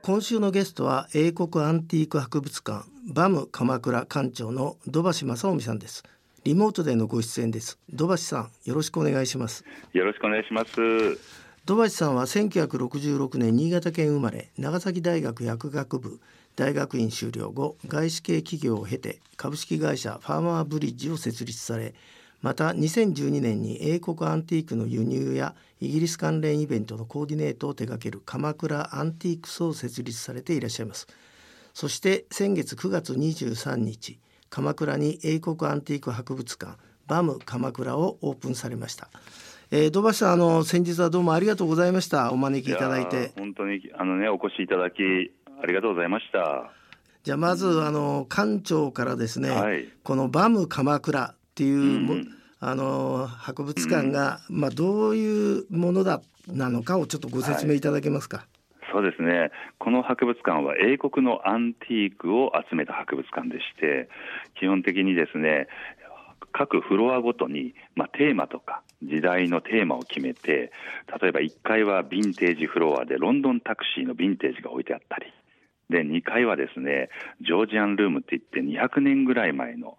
今週のゲストは英国アンティーク博物館バム鎌倉館長の土橋正臣さんです。リモートでのご出演です。土橋さんよろしくお願いします。よろしくお願いします。土橋さんは1966年新潟県生まれ長崎大学薬学部大学院修了後外資系企業を経て株式会社ファーマーブリッジを設立されまた2012年に英国アンティークの輸入やイギリス関連イベントのコーディネートを手掛ける鎌倉アンティークスを設立されていらっしゃいます。そして先月9月23日鎌倉に英国アンティーク博物館バム鎌倉をオープンされました。えー、土橋さんあの先日はどうもありがとうございました。お招きいただいて。本当にあのねお越しいただきありがとうございました。じゃあまずあの館長からですね、はい、このバム鎌倉っていう、うん、あの博物館が、うん、まあどういうものだなのかをちょっとご説明いただけますか、はい。そうですね。この博物館は英国のアンティークを集めた博物館でして基本的にですね各フロアごとに、まあ、テーマとか時代のテーマを決めて例えば1階はヴィンテージフロアでロンドンタクシーのヴィンテージが置いてあったりで2階はですねジョージアンルームっていって200年ぐらい前の、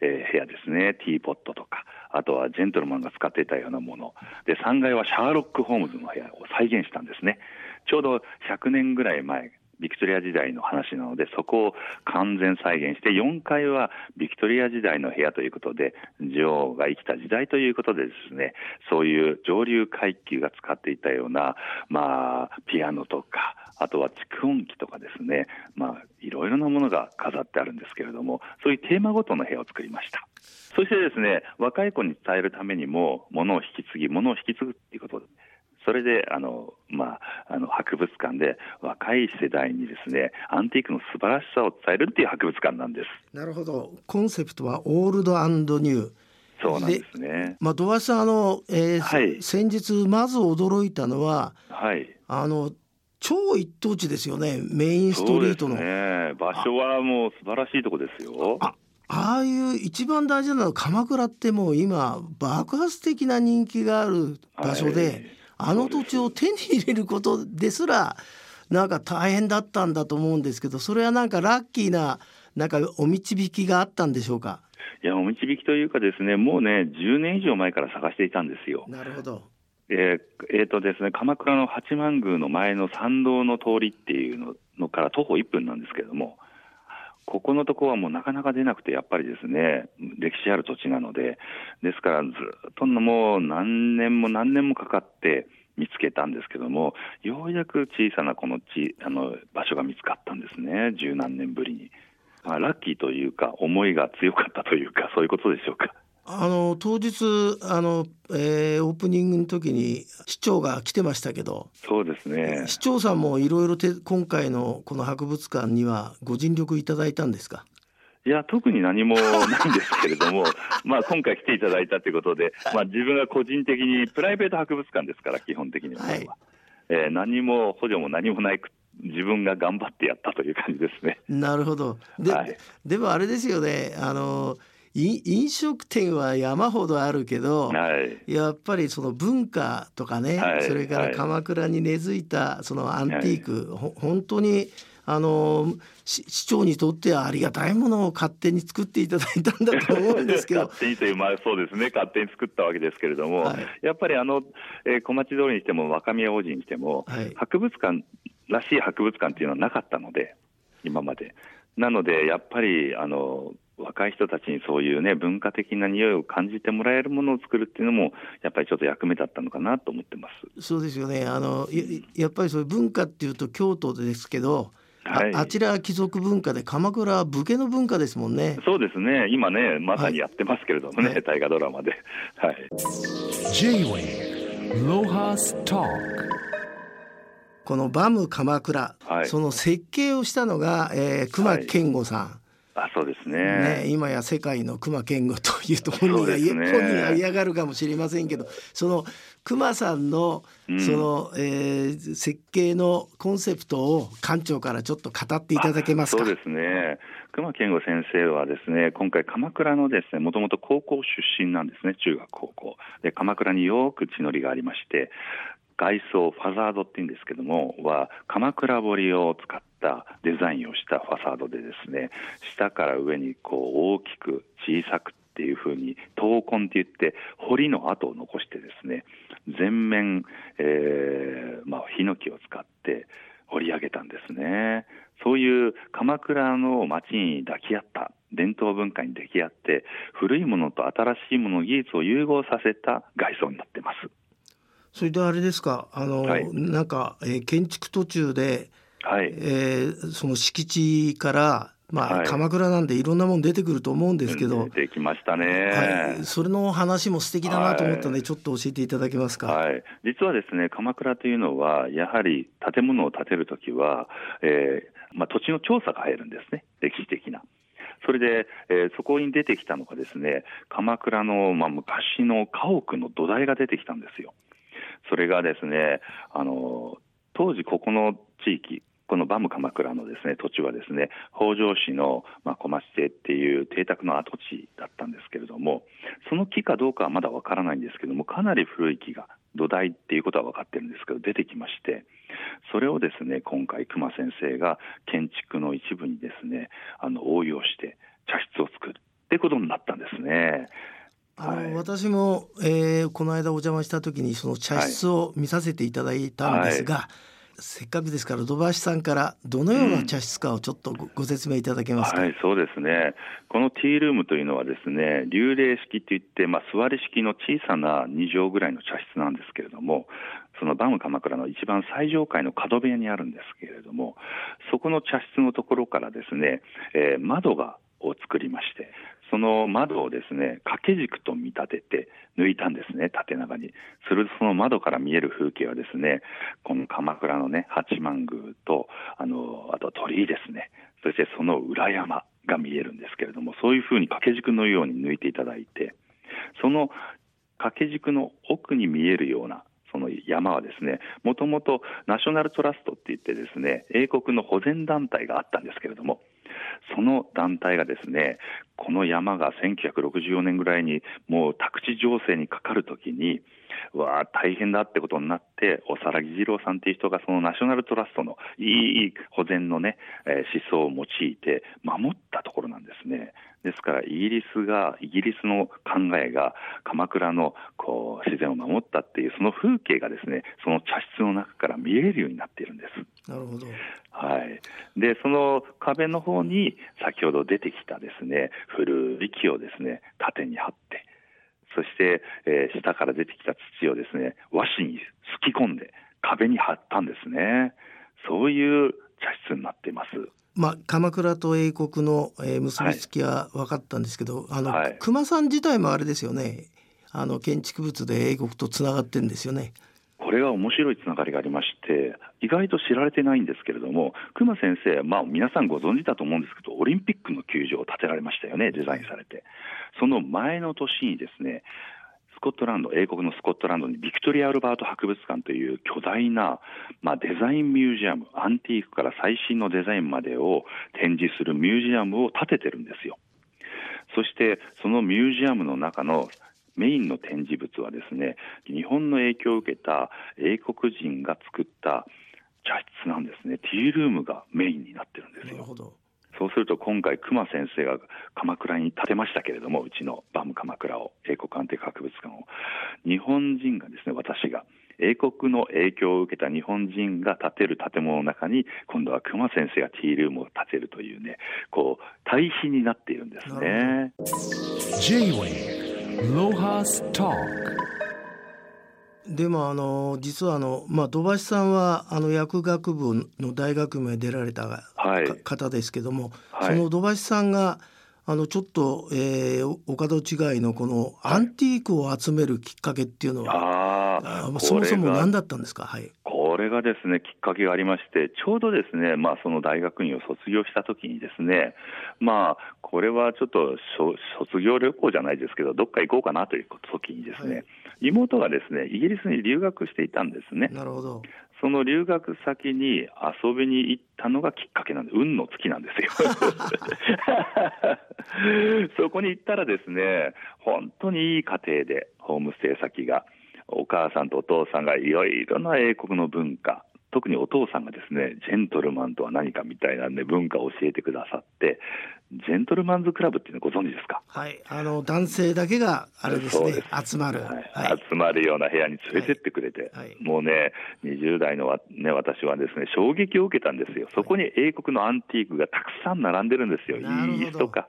えー、部屋ですね。ティーポットとかあとはジェントルマンが使っていたようなもの。で3階はシャーロック・ホームズの部屋を再現したんですね。ちょうど100年ぐらい前ビクトリア時代の話なのでそこを完全再現して4階はビクトリア時代の部屋ということで女王が生きた時代ということでですねそういう上流階級が使っていたような、まあ、ピアノとかあとは蓄音機とかですね、まあ、いろいろなものが飾ってあるんですけれどもそういうテーマごとの部屋を作りました。そしてですね若い子に伝えるためにも物を引き継ぎ物を引き継ぐっていうことでそれであの、まあ、あの博物館で若い世代にですねアンティークの素晴らしさを伝えるっていう博物館なんです。なるほど。コンセプトはオールドニュー。そうなんですね。まあ、土橋さんあの、えーはい、先日まず驚いたのは、はい、あの超一等地ですよね。メインストリートの。ね、場所はもう素晴らしいとこですよ。あああいう一番大事なのは鎌倉ってもう今爆発的な人気がある場所で、はい、あの土地を手に入れることですらなんか大変だったんだと思うんですけどそれはなんかラッキーななんかお導きがあったんでしょうか？いやお導きというかですねもうね10年以上前から探していたんですよ。なるほどえーえーとですね、鎌倉の八幡宮の前の参道の通りっていうのから徒歩1分なんですけれどもここのところはもうなかなか出なくて、やっぱりですね、歴史ある土地なので、ですからずっともう何年も何年もかかって見つけたんですけども、ようやく小さなこの地あの場所が見つかったんですね、十何年ぶりに。まあ、ラッキーというか、思いが強かったというか、そういうことでしょうか。あの当日あの、えー、オープニングの時に市長が来てましたけどそうですね。市長さんもいろいろ今回のこの博物館にはご尽力いただいたんですか？いや特に何もないんですけれども まあ今回来ていただいたということで、まあ、自分が個人的にプライベート博物館ですから基本的には、はい、えー、何も補助も何もない自分が頑張ってやったという感じですね。なるほど。ではい、でもあれですよねあの飲食店は山ほどあるけど、はい、やっぱりその文化とかね、はい、それから鎌倉に根付いたそのアンティーク、はい、本当にあの市長にとってはありがたいものを勝手に作っていただいたんだと思うんですけど。勝手にというまあそうですね。勝手に作ったわけですけれども、はい、やっぱりあの、えー、小町通りにしても若宮大路にしても、はい、博物館らしい博物館っていうのはなかったので今まで。なのでやっぱりあの若い人たちにそういうね文化的な匂いを感じてもらえるものを作るっていうのもやっぱりちょっと役目だったのかなと思ってます。そうですよね。あのやっぱりそういう文化っていうと京都ですけど。はい、あちら貴族文化で鎌倉は武家の文化ですもんね。そうですね。今ねまさにやってますけれどもね、はい、大河ドラマで。はい。J-Way ロハストこのバム鎌倉、はい、その設計をしたのが、えー、熊健吾さん。あそうですね。ね今や世界の熊健吾というと本人が、ね、本人は嫌がるかもしれませんけどその熊さんのその、うん、えー、設計のコンセプトを館長からちょっと語っていただけますか？そうですね。熊健吾先生はですね今回鎌倉のですねもともと高校出身なんですね中学高校。で鎌倉によく地のりがありまして外装ファザードっていうんですけどもは鎌倉彫を使ったデザインをしたファサードでですね下から上にこう大きく小さくっていうふうに闘魂って言って彫りの跡を残してですね全面、えーまあ、ヒノキを使って彫り上げたんですね。そういう鎌倉の町に抱き合った伝統文化に抱き合って古いものと新しいもの技術を融合させた外装になってます。それであれですか？あの、はい、なんか、えー、建築途中で、はい。えー、その敷地からまあ、はい、鎌倉なんでいろんなもん出てくると思うんですけど、できましたね、はい、それの話も素敵だなと思ったので、ちょっと教えていただけますか、はい、実はですね鎌倉というのはやはり建物を建てるときは、えーまあ、土地の調査が入るんですね。歴史的な。それで、えー、そこに出てきたのがですね鎌倉の、まあ、昔の家屋の土台が出てきたんですよ。それがですねあの当時ここの地域このバム鎌倉のですね土地はですね北条市の、まあ、小町邸っていう邸宅の跡地だったんですけれどもその木かどうかはまだわからないんですけどもかなり古い木が土台っていうことは分かってるんですけど出てきましてそれをですね今回熊先生が建築の一部にですねあの応用して茶室を作るってことになったんですね。あの、はい、私も、えー、この間お邪魔した時にその茶室を見させていただいたんですが、はい、せっかくですから土橋さんからどのような茶室かをちょっとご、ご説明いただけますか、はい、そうですね。このティールームというのはですね流麗式といって、まあ、座り式の小さな2畳ぐらいの茶室なんですけれどもそのバム鎌倉の一番最上階の角部屋にあるんですけれどもそこの茶室のところからですね、えー、窓がを作りましてその窓をですね掛け軸と見立てて抜いたんですね縦長に。するとその窓から見える風景はですねこの鎌倉のね八幡宮とあのあと鳥居ですね。そしてその裏山が見えるんですけれどもそういうふうに掛け軸のように抜いていただいてその掛け軸の奥に見えるようなその山はですねもともとナショナルトラストって言ってですね英国の保全団体があったんですけれどもその団体がですねこの山が1964年ぐらいにもう宅地情勢にかかるときにわあ大変だってことになっておさらぎ次郎さんっていう人がそのナショナルトラストのいい保全のね、えー、思想を用いて守ったところなんですね。ですからイギリスがイギリスの考えが鎌倉のこう自然を守ったっていうその風景がですねその茶室の中から見えるようになっているんです。なるほど。はい。でその壁の方に先ほど出てきたですね古い木をですね縦に張ってそして、えー、下から出てきた土をですね和紙にすき込んで壁に貼ったんですね。そういう茶室になっています。まあ、鎌倉と英国の、えー、結びつきは分かったんですけど、はい、あの、はい、熊さん自体もあれですよねあの建築物で英国とつながってんですよね。これは面白いつながりがありまして意外と知られてないんですけれども熊先生、まあ、皆さんご存知だと思うんですけどオリンピックの球場を建てられましたよねデザインされてその前の年にですねスコットランド英国のスコットランドにビクトリア・アルバート博物館という巨大な、まあ、デザインミュージアムアンティークから最新のデザインまでを展示するミュージアムを建ててるんですよ。そしてそのミュージアムの中のメインの展示物はですね日本の影響を受けた英国人が作った茶室なんですね。ティールームがメインになってるんですよ。そうすると今回熊先生が鎌倉に建てましたけれどもうちのバム鎌倉を英国安定博物館を日本人がですね私が英国の影響を受けた日本人が建てる建物の中に今度は熊先生がティールームを建てるというねこう対比になっているんですね。でもあの実はあの、まあ、土橋さんはあの薬学部の大学名出られた、はい、方ですけども、はい、その土橋さんがあのちょっと、えー、お門違いのこのアンティークを集めるきっかけっていうのは、はい、あそもそも何だったんですか、はい、ここれがですねきっかけがありましてちょうどですねまあその大学院を卒業した時にですねまあこれはちょっと卒業旅行じゃないですけどどっか行こうかなという時にですね、はい、妹がですねイギリスに留学していたんですね。なるほどその留学先に遊びに行ったのがきっかけなんで、運の月なんですよ。そこに行ったらですね、本当にいい家庭で、ホームステイ先が、お母さんとお父さんがいろいろな英国の文化、特にお父さんがですね、ジェントルマンとは何かみたいな、ね、文化を教えてくださって、ジェントルマンズクラブっていうのご存知ですか？はいあの男性だけがあれですね集まる、はい。はい、集まるような部屋に連れてってくれて、はい、もうね20代のね、私はですね衝撃を受けたんですよ。そこに英国のアンティークがたくさん並んでるんですよ、イギリスとか。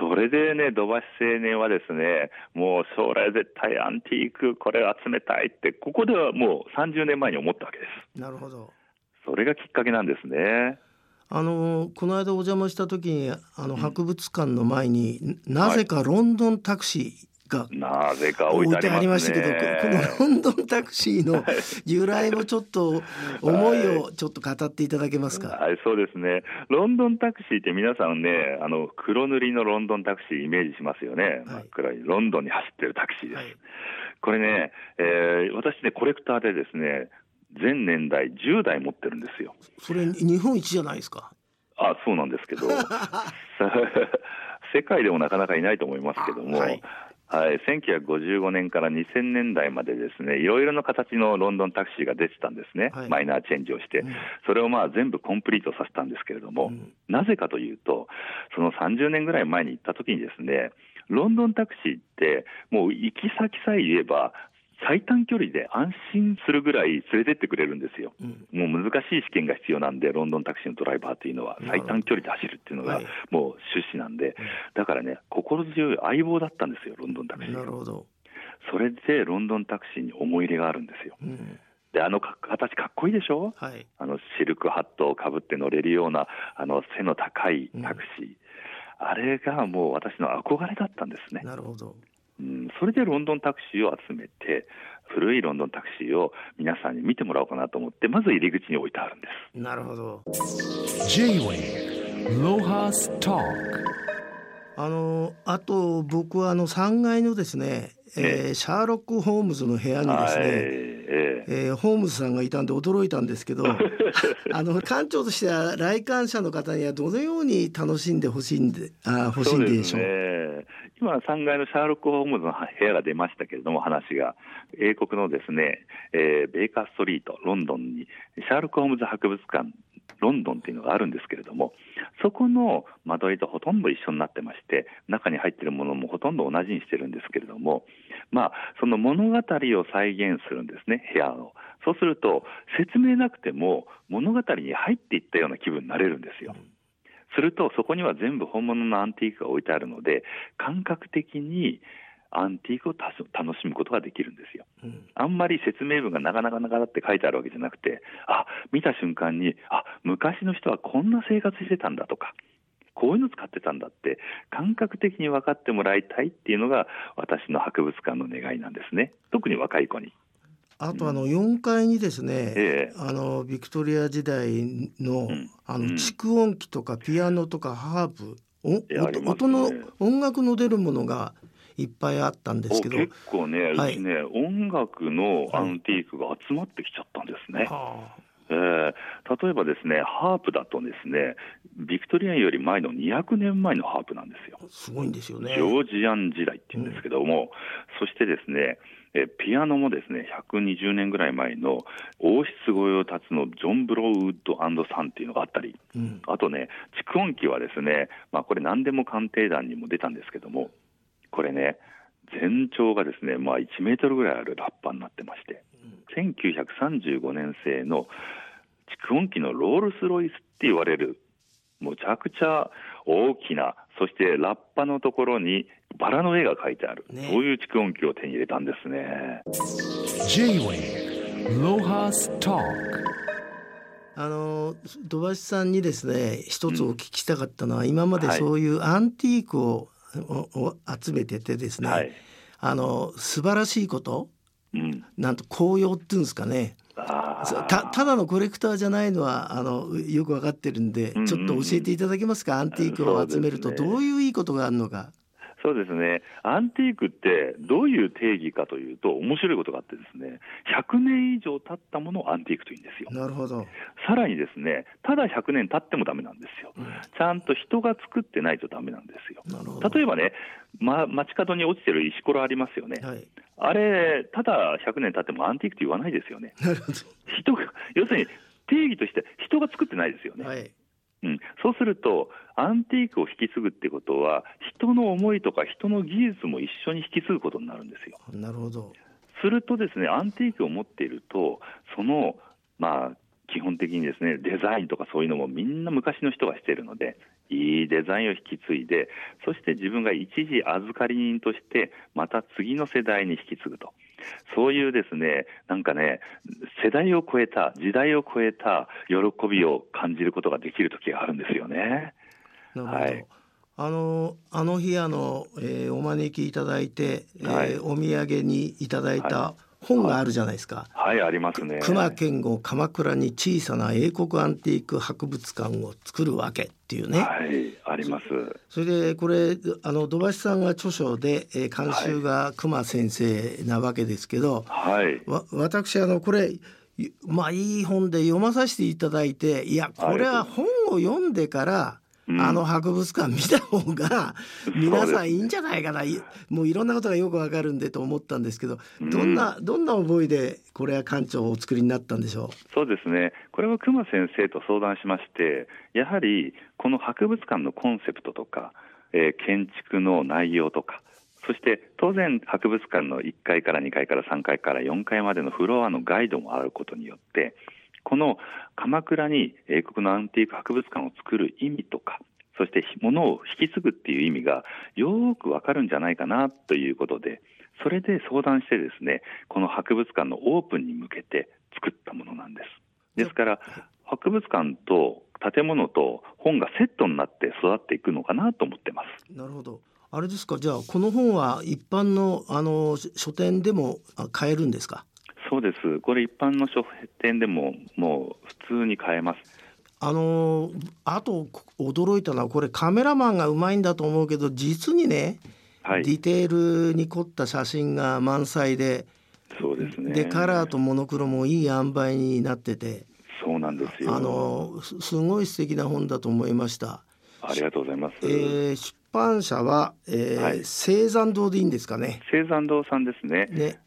それでね、土橋青年はですね、もう将来絶対アンティーク、これを集めたいって、ここではもう30年前に思ったわけです。なるほど。それがきっかけなんですね。あのこの間お邪魔した時にあの博物館の前に、うん、なぜかロンドンタクシーがなぜか置いてありましたけど、このロンドンタクシーの由来をちょっと思いをちょっと語っていただけますか？はい、そうですね。ロンドンタクシーって皆さんね、あの黒塗りのロンドンタクシーイメージしますよね。真っ暗いロンドンに走ってるタクシーです。はい、これね、えー、私ねコレクターでですね、全年代10台持ってるんですよ。それ日本一じゃないですか？あ、そうなんですけど、世界でもなかなかいないと思いますけども。はいはい、1955年から2000年代までですねいろいろな形のロンドンタクシーが出てたんですね、はい、マイナーチェンジをして、うん、それをまあ全部コンプリートさせたんですけれども、うん、なぜかというと、その30年ぐらい前に行った時にですね、ロンドンタクシーって、もう行き先さえ言えば、最短距離で安心するぐらい連れてってくれるんですよ、うん、もう難しい試験が必要なんで、ロンドンタクシーのドライバーというのは、最短距離で走るっていうのが、もう趣旨なんで、だからね、心強い相棒だったんですよ、ロンドンタクシー。なるほど。それでロンドンタクシーに思い入れがあるんですよ。うん。であの形かっこいいでしょ、はい、あのシルクハットをかぶって乗れるようなあの背の高いタクシー、うん、あれがもう私の憧れだったんですね。なるほど。うん、それでロンドンタクシーを集めて古いロンドンタクシーを皆さんに見てもらおうかなと思ってまず入り口に置いてあるんです。なるほど。あのあと僕はあの3階のですね、えー、シャーロック・ホームズの部屋にですね、ええ。ー、ホームズさんがいたんで驚いたんですけど あの館長としては来館者の方にはどのように楽しんでほしいんであ欲しいんでしょう？今、3階のシャーロック・ホームズの部屋が出ましたけれども、話が、英国のですね、えー、ベーカーストリート、ロンドンに、シャーロック・ホームズ博物館、ロンドンっていうのがあるんですけれども、そこの間取りとほとんど一緒になってまして、中に入っているものもほとんど同じにしてるんですけれども、まあ、その物語を再現するんですね、部屋の。そうすると、説明なくても物語に入っていったような気分になれるんですよ。うんするとそこには全部本物のアンティークが置いてあるので感覚的にアンティークを楽しむことができるんですよ、うん、あんまり説明文がなかなかなかって書いてあるわけじゃなくてあ見た瞬間にあ昔の人はこんな生活してたんだとかこういうの使ってたんだって感覚的に分かってもらいたいっていうのが私の博物館の願いなんですね。特に若い子に。あとあの4階にですね、ええ、あのビクトリア時代の,、あの蓄音機とかピアノとかハープお、音音の音楽の出るものがいっぱいあったんですけど結構ね、はい、うちね音楽のアンティークが集まってきちゃったんですね。はあえー、例えばですねハープだとですねビクトリアンより前の200年前のハープなんですよ。すごいんですよね。ジョージアン時代っていうんですけども、うん、そしてですねえピアノもですね120年ぐらい前の王室御用達のジョン・ブローウッドサンっていうのがあったり、うん、あとね蓄音機はですね、まあ、これ何でも鑑定団にも出たんですけどもこれね全長がですね、まあ、1メートルぐらいあるラッパになってまして、うん、1935年製の蓄音機のロールス・ロイスって言われるむちゃくちゃ大きなそしてラッパのところにバラの絵が描いてある、ね、そういう蓄音機を手に入れたんですね。あの土橋さんにですね一つお聞きしたかったのは、うん、今までそういうアンティークを,、を集めててですね、はい、あの素晴らしいこと、うん、なんと紅葉っていうんですかねたただのコレクターじゃないのはあのよく分かってるんで、ちょっと教えていただけますか？アンティークを集めるとどういういいことがあるのか？そうですね、アンティークってどういう定義かというと、面白いことがあって、ですね100年以上経ったものをアンティークというんですよ。なるほど。さらにですね、ただ100年経ってもだめなんですよ、うん、ちゃんと人が作ってないとだめなんですよ。例えばね、ま、街角に落ちてる石ころありますよね、はい、あれ、ただ100年経ってもアンティークと言わないですよね。なるほど人が要するに定義として人が作ってないですよね。はいうん、そうすると、アンティークを引き継ぐってことは、人の思いとか人の技術も一緒に引き継ぐことになるんですよ。なるほどすると、ですねアンティークを持っていると、その、まあ、基本的にですねデザインとかそういうのもみんな昔の人がしているので、いいデザインを引き継いで、そして自分が一時預かり人として、また次の世代に引き継ぐと。そういうですね、なんかね、世代を超えた、時代を超えた喜びを感じることができる時があるんですよね。はい。あのあの日あの、えー、お招きいただいて、はい、えー、お土産にいただいた、はい本があるじゃないですか。はい、ありますね。熊健吾鎌倉に小さな英国アンティーク博物館を作るわけっていうね。はい、あります。それでこれあの土橋さんが著書で、えー、監修が熊先生なわけですけど、はい。わ私あのこれまあいい本で読まさせていただいていやこれは本を読んでからあの博物館見た方が 皆さんいいんじゃないかな。もういろんなことがよくわかるんでと思ったんですけどどんな、どんな思いでこれは館長をお作りになったんでしょう？そうですね。これは熊先生と相談しましてやはりこの博物館のコンセプトとか、えー、建築の内容とかそして当然博物館の1階から2階から3階から4階までのフロアのガイドもあることによってこの鎌倉に英国のアンティーク博物館を作る意味とかそして物を引き継ぐっていう意味がよくわかるんじゃないかなということでそれで相談してですねこの博物館のオープンに向けて作ったものなんです。ですから博物館と建物と本がセットになって育っていくのかなと思ってます。なるほど。あれですか。じゃあこの本は一般のあの書店でも買えるんですか？そうです。これ一般の書店でももう普通に買えます。あのあと驚いたのはこれカメラマンがうまいんだと思うけど実にね、はい、ディテールに凝った写真が満載でそうですね。でカラーとモノクロもいい塩梅になっててそうなんですよ。あのすごい素敵な本だと思いました。ありがとうございます、えー、出版社は、えーはい、青山堂でいいんですかね。青山堂さんですね。ね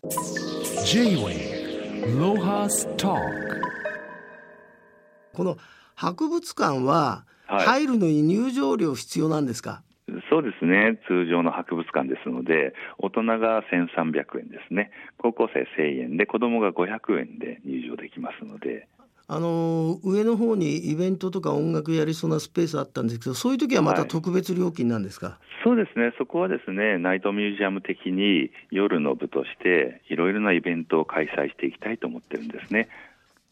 この博物館は入るのに入場料必要なんですか、はい、そうですね。通常の博物館ですので大人が1300円ですね。高校生1000円で子供が500円で入場できますのであの上の方にイベントとか音楽やりそうなスペースあったんですけどそういう時はまた特別料金なんですか、はい、そうですね。そこはですねナイトミュージアム的に夜の部としていろいろなイベントを開催していきたいと思ってるんですね。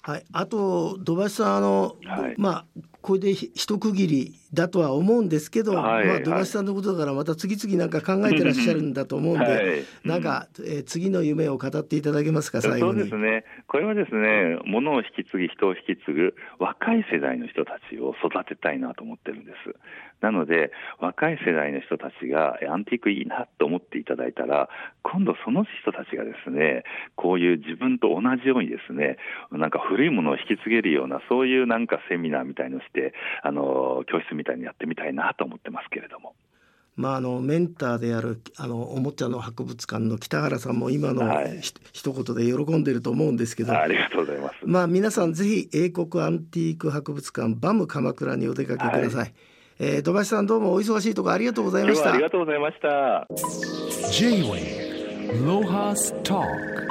はい、あと土橋さんあの、はい、まあこれで一区切りだとは思うんですけど、はい、まあ、土橋さんのことだからまた次々なんか考えてらっしゃるんだと思うんで、はい、なんか、えー、次の夢を語っていただけますか最後にそうですね。これはですねものを引き継ぎ人を引き継ぐ若い世代の人たちを育てたいなと思ってるんです。なので若い世代の人たちがアンティークいいなと思っていただいたら今度その人たちがですねこういう自分と同じようにですねなんか古いものを引き継げるようなそういうなんかセミナーみたいのしてあの教室みたいにやってみたいなと思ってますけれども。まあ、あのメンターであるあのおもちゃの博物館の北原さんも今の、はい、一言で喜んでると思うんですけど。ありがとうございます、まあ、皆さんぜひ英国アンティーク博物館バム鎌倉にお出かけください、はい、えー、土橋さんどうもお忙しいところありがとうございました。ありがとうございました。ロハスター